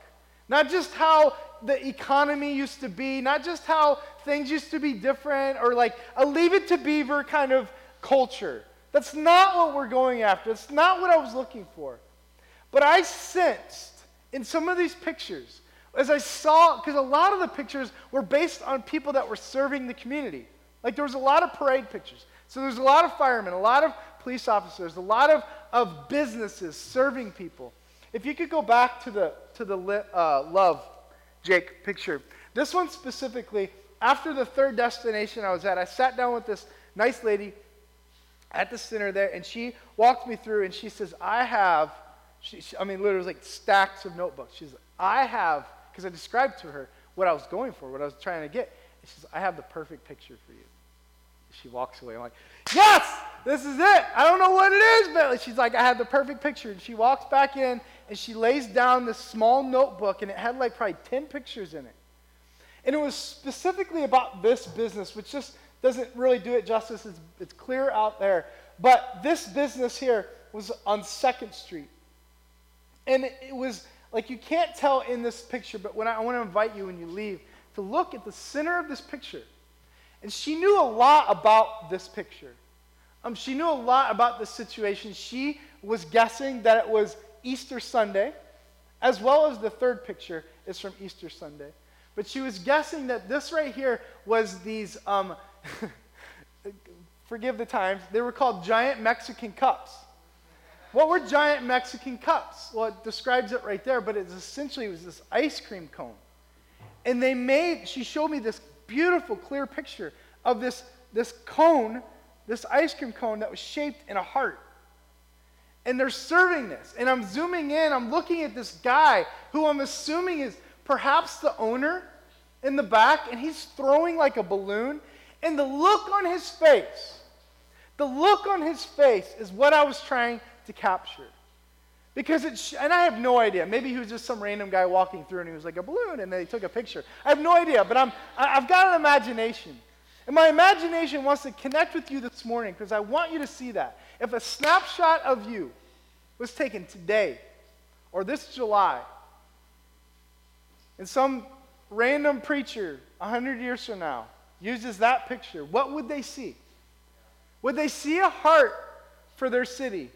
not just how the economy used to be, not just how things used to be different, or like a leave it to beaver kind of culture. That's not what we're going after. That's not what I was looking for. But I sensed in some of these pictures, as I saw, because a lot of the pictures were based on people that were serving the community. Like there was a lot of parade pictures. So there's a lot of firemen, a lot of police officers, a lot of, of businesses serving people. If you could go back to the, to the uh, love, Jake, picture. This one specifically, after the third destination I was at, I sat down with this nice lady at the center there, and she walked me through and she says, I have she, she, I mean, literally, like stacks of notebooks. She's like, I have, because I described to her what I was going for, what I was trying to get. And she I have the perfect picture for you. She walks away. I'm like, yes, this is it. I don't know what it is, but she's like, I have the perfect picture. And she walks back in and she lays down this small notebook, and it had like probably 10 pictures in it. And it was specifically about this business, which just doesn't really do it justice. It's, it's clear out there. But this business here was on 2nd Street. And it was like you can't tell in this picture, but when I, I want to invite you when you leave to look at the center of this picture. And she knew a lot about this picture. Um, she knew a lot about the situation. She was guessing that it was Easter Sunday, as well as the third picture is from Easter Sunday. But she was guessing that this right here was these, um, *laughs* forgive the times, they were called giant Mexican cups. What were giant Mexican cups? Well, it describes it right there, but it's essentially it was this ice cream cone. And they made, she showed me this beautiful, clear picture of this, this cone, this ice cream cone that was shaped in a heart. And they're serving this. And I'm zooming in, I'm looking at this guy who I'm assuming is perhaps the owner in the back, and he's throwing like a balloon. And the look on his face, the look on his face is what I was trying to capture. Because it's, and I have no idea. Maybe he was just some random guy walking through and he was like a balloon and they took a picture. I have no idea, but I'm, I've got an imagination. And my imagination wants to connect with you this morning because I want you to see that. If a snapshot of you was taken today or this July, and some random preacher 100 years from now uses that picture, what would they see? Would they see a heart for their city?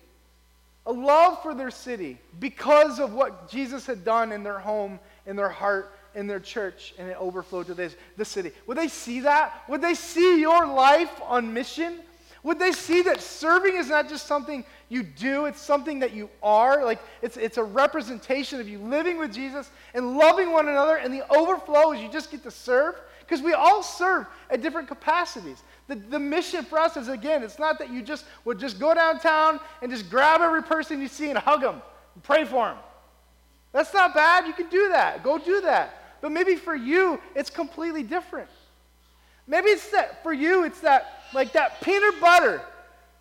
A love for their city because of what Jesus had done in their home, in their heart, in their church, and it overflowed to this, the city. Would they see that? Would they see your life on mission? Would they see that serving is not just something you do, it's something that you are? Like it's, it's a representation of you living with Jesus and loving one another, and the overflow is you just get to serve? Because we all serve at different capacities. The, the mission for us is again, it's not that you just would just go downtown and just grab every person you see and hug them and pray for them. That's not bad. You can do that. Go do that. But maybe for you, it's completely different. Maybe it's that for you, it's that like that peanut butter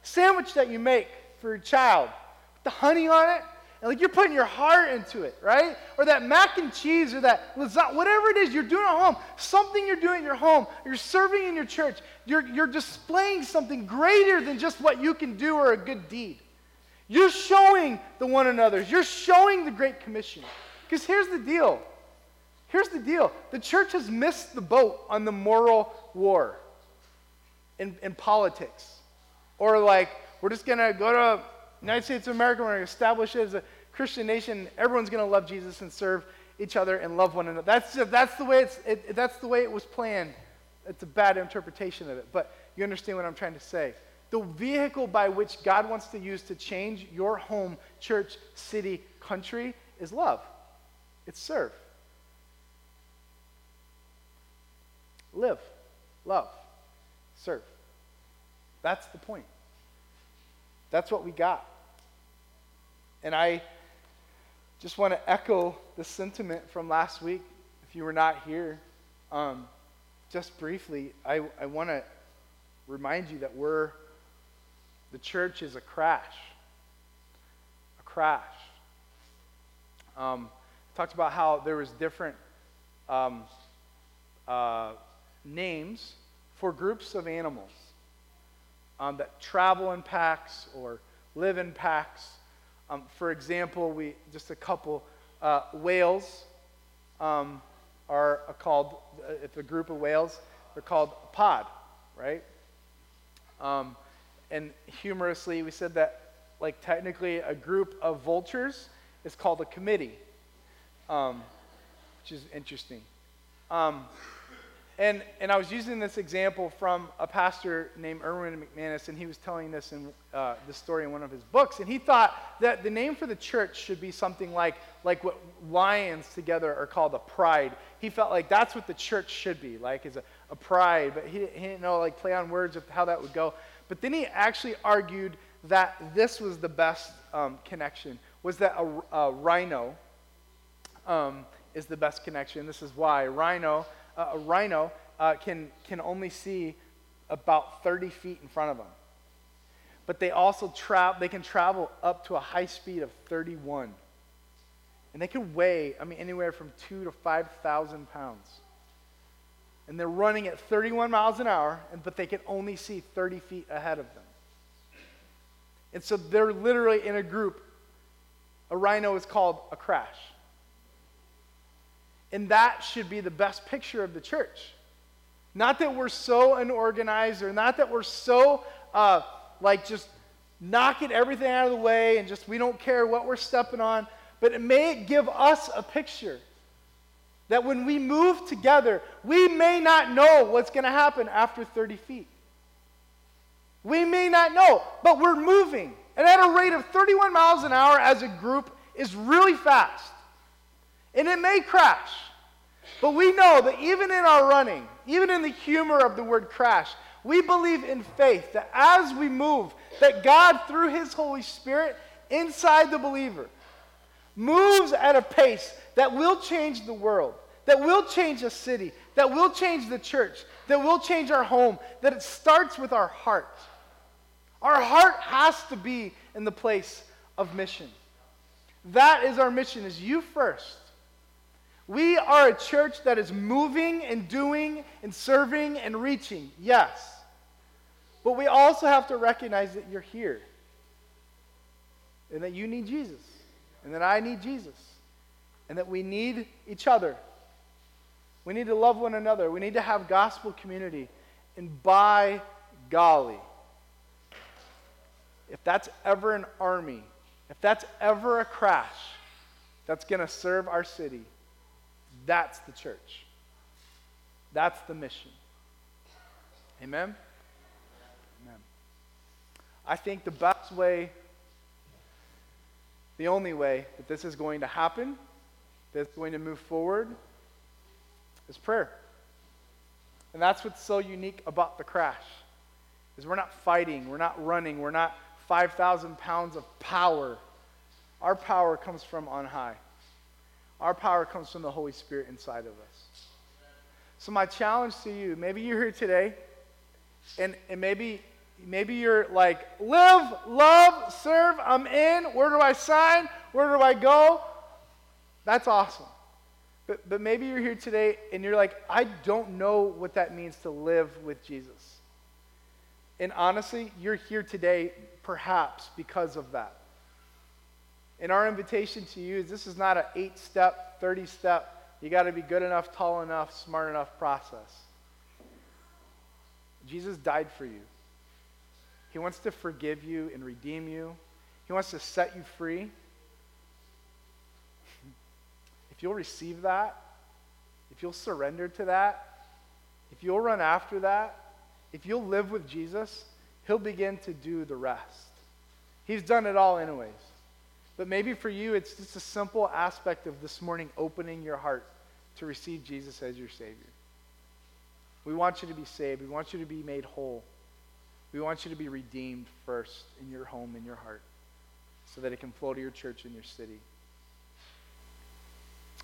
sandwich that you make for your child with the honey on it. And like you're putting your heart into it, right? Or that mac and cheese or that lasagna, whatever it is you're doing at home, something you're doing at your home, you're serving in your church, you're, you're displaying something greater than just what you can do or a good deed. You're showing the one another's, you're showing the Great Commission. Because here's the deal Here's the deal the church has missed the boat on the moral war in, in politics. Or like, we're just going to go to United States of America, we're going to establish it as a Christian nation, everyone's going to love Jesus and serve each other and love one another. That's, that's, the way it's, it, that's the way it was planned. It's a bad interpretation of it, but you understand what I'm trying to say. The vehicle by which God wants to use to change your home, church, city, country is love. It's serve. Live, love, serve. That's the point. That's what we got. And I just want to echo the sentiment from last week. If you were not here, um, just briefly, I, I want to remind you that we're, the church is a crash. A crash. Um, talked about how there was different um, uh, names for groups of animals um, that travel in packs or live in packs. Um, for example, we just a couple uh, whales um, are called. Uh, if a group of whales, they're called a pod, right? Um, and humorously, we said that like technically a group of vultures is called a committee, um, which is interesting. And, and I was using this example from a pastor named Erwin McManus, and he was telling this in uh, story in one of his books. And he thought that the name for the church should be something like, like what lions together are called a pride. He felt like that's what the church should be, like is a, a pride. But he, he didn't know like play on words of how that would go. But then he actually argued that this was the best um, connection, was that a, a rhino um, is the best connection. This is why. Rhino uh, a rhino uh, can, can only see about 30 feet in front of them. But they also tra- they can travel up to a high speed of 31. And they can weigh, I mean, anywhere from two to 5,000 pounds. And they're running at 31 miles an hour, and, but they can only see 30 feet ahead of them. And so they're literally in a group. A rhino is called a crash. And that should be the best picture of the church. Not that we're so unorganized or not that we're so uh, like just knocking everything out of the way and just we don't care what we're stepping on, but it may give us a picture that when we move together, we may not know what's going to happen after 30 feet. We may not know, but we're moving. And at a rate of 31 miles an hour as a group is really fast. And it may crash. But we know that even in our running, even in the humor of the word crash, we believe in faith that as we move, that God, through His Holy Spirit, inside the believer, moves at a pace that will change the world, that will change a city, that will change the church, that will change our home, that it starts with our heart. Our heart has to be in the place of mission. That is our mission, is you first. We are a church that is moving and doing and serving and reaching, yes. But we also have to recognize that you're here and that you need Jesus and that I need Jesus and that we need each other. We need to love one another. We need to have gospel community. And by golly, if that's ever an army, if that's ever a crash that's going to serve our city, that's the church. That's the mission. Amen? Amen. I think the best way, the only way that this is going to happen, that's going to move forward, is prayer. And that's what's so unique about the crash. Is we're not fighting, we're not running, we're not 5,000 pounds of power. Our power comes from on high. Our power comes from the Holy Spirit inside of us. So, my challenge to you maybe you're here today, and, and maybe, maybe you're like, live, love, serve, I'm in. Where do I sign? Where do I go? That's awesome. But, but maybe you're here today and you're like, I don't know what that means to live with Jesus. And honestly, you're here today perhaps because of that. And our invitation to you is this is not an eight step, 30 step, you got to be good enough, tall enough, smart enough process. Jesus died for you. He wants to forgive you and redeem you, He wants to set you free. *laughs* If you'll receive that, if you'll surrender to that, if you'll run after that, if you'll live with Jesus, He'll begin to do the rest. He's done it all, anyways. But maybe for you, it's just a simple aspect of this morning opening your heart to receive Jesus as your Savior. We want you to be saved. We want you to be made whole. We want you to be redeemed first in your home, in your heart, so that it can flow to your church and your city.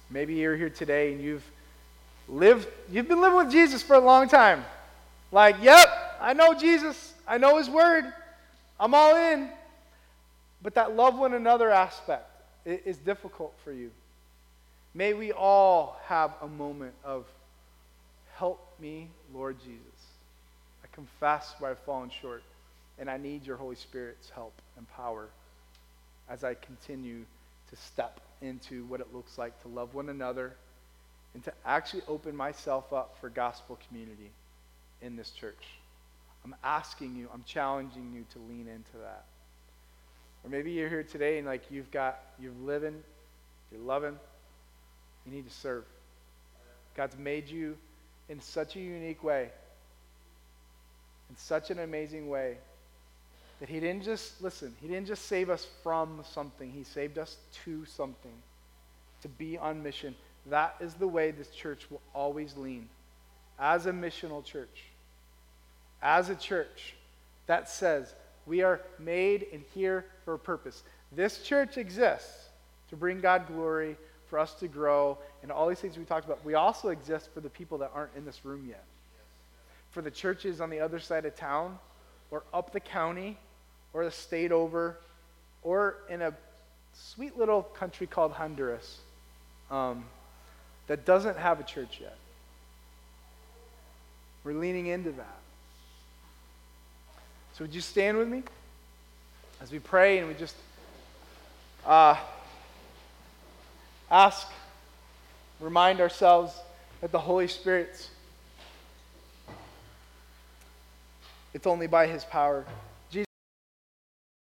Maybe you're here today and you've lived, you've been living with Jesus for a long time. Like, yep, I know Jesus. I know his word. I'm all in. But that love one another aspect is difficult for you. May we all have a moment of, help me, Lord Jesus. I confess where I've fallen short, and I need your Holy Spirit's help and power as I continue to step into what it looks like to love one another and to actually open myself up for gospel community in this church. I'm asking you, I'm challenging you to lean into that. Or maybe you're here today and like you've got, you're living, you're loving, you need to serve. God's made you in such a unique way, in such an amazing way, that He didn't just, listen, He didn't just save us from something, He saved us to something, to be on mission. That is the way this church will always lean. As a missional church, as a church that says, we are made and here for a purpose. This church exists to bring God glory, for us to grow, and all these things we talked about. We also exist for the people that aren't in this room yet. For the churches on the other side of town, or up the county, or the state over, or in a sweet little country called Honduras um, that doesn't have a church yet. We're leaning into that. So, would you stand with me? as we pray and we just uh, ask, remind ourselves that the Holy Spirit's it's only by his power